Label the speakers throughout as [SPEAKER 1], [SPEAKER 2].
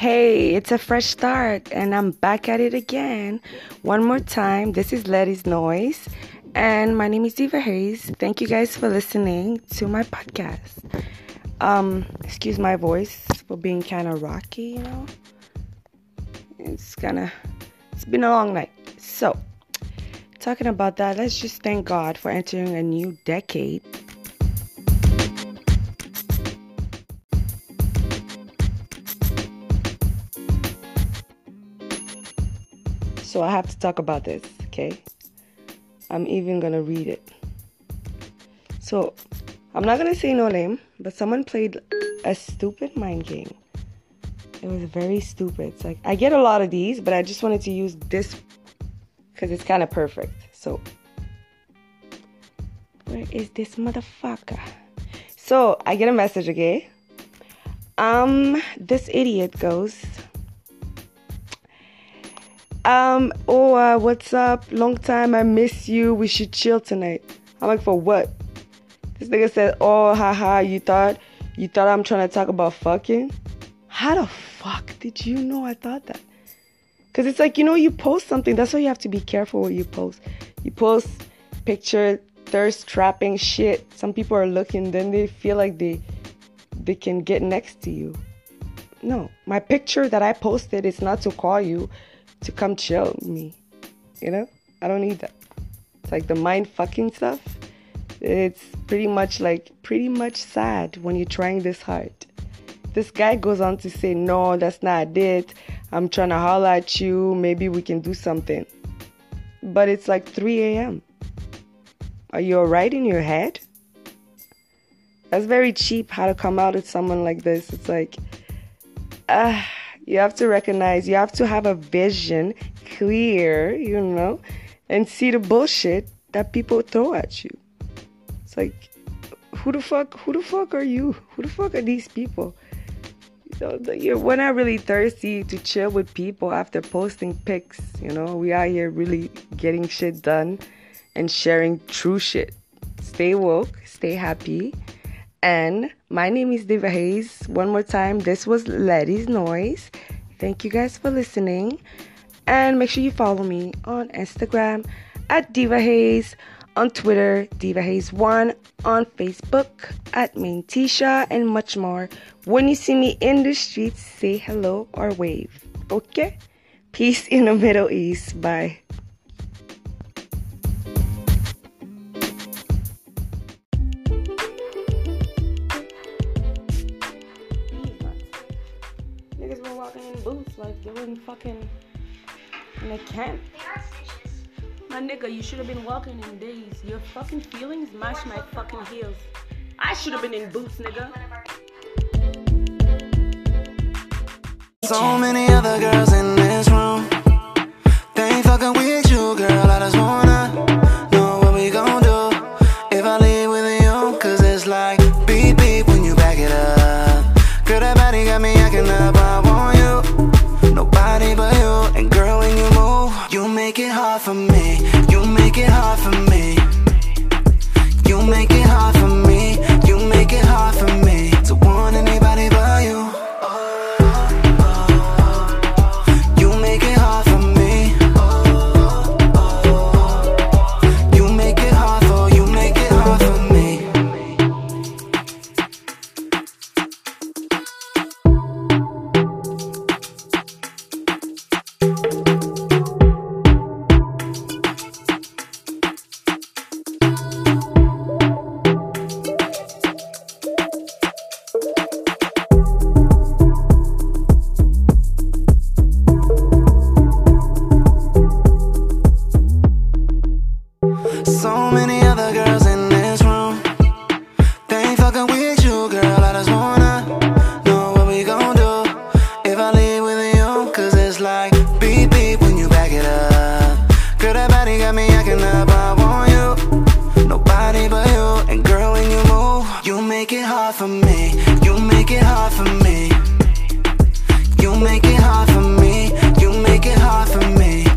[SPEAKER 1] Hey, it's a fresh start, and I'm back at it again. One more time. This is Letty's Noise, and my name is Diva Hayes. Thank you guys for listening to my podcast. Um, excuse my voice for being kind of rocky, you know. It's kind of, it's been a long night. So, talking about that, let's just thank God for entering a new decade. So I have to talk about this, okay? I'm even gonna read it. So I'm not gonna say no name, but someone played a stupid mind game. It was very stupid. It's like I get a lot of these, but I just wanted to use this because it's kind of perfect. So where is this motherfucker? So I get a message, okay? Um, this idiot goes, um, oh, uh, what's up? Long time, I miss you. We should chill tonight. I'm like, for what? This nigga said, oh, haha, you thought, you thought I'm trying to talk about fucking? How the fuck did you know I thought that? Because it's like, you know, you post something, that's why you have to be careful what you post. You post picture, thirst trapping shit. Some people are looking, then they feel like they, they can get next to you. No, my picture that I posted is not to call you to come chill with me. You know? I don't need that. It's like the mind fucking stuff. It's pretty much like pretty much sad when you're trying this hard. This guy goes on to say, No, that's not it. I'm trying to holler at you. Maybe we can do something. But it's like 3 a.m. Are you alright in your head? That's very cheap how to come out at someone like this. It's like, ah. Uh, you have to recognize, you have to have a vision clear, you know, and see the bullshit that people throw at you. It's like, who the fuck, who the fuck are you? Who the fuck are these people? You know, we're not really thirsty to chill with people after posting pics, you know. We are here really getting shit done and sharing true shit. Stay woke, stay happy. And my name is Diva Hayes. One more time, this was Letty's Noise. Thank you guys for listening. And make sure you follow me on Instagram at Diva Hayes, on Twitter, Diva Hayes1, on Facebook at Main Tisha, and much more. When you see me in the streets, say hello or wave. Okay? Peace in the Middle East. Bye. Boots like they wouldn't fucking in a camp. My nigga, you should have been walking in days. Your fucking feelings match my fucking heels. I should have been in boots, nigga. So many other girls in this hard for me. You make it hard for me. You make it hard for me. You make it hard for me.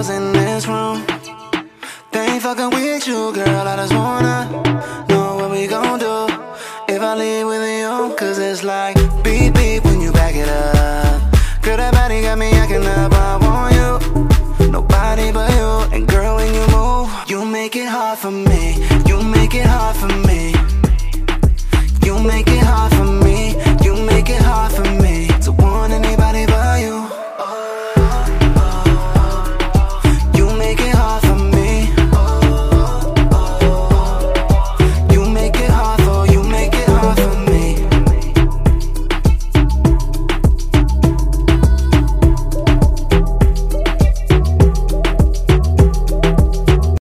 [SPEAKER 1] girls in this room. They ain't fucking with you, girl. I just wanna know what we gon' do if I leave with you. Cause it's like beep beep when you back it up. Girl, that body got me acting up. I want you, nobody but you. And girl, when you move, you make it hard for me. You make it hard for me.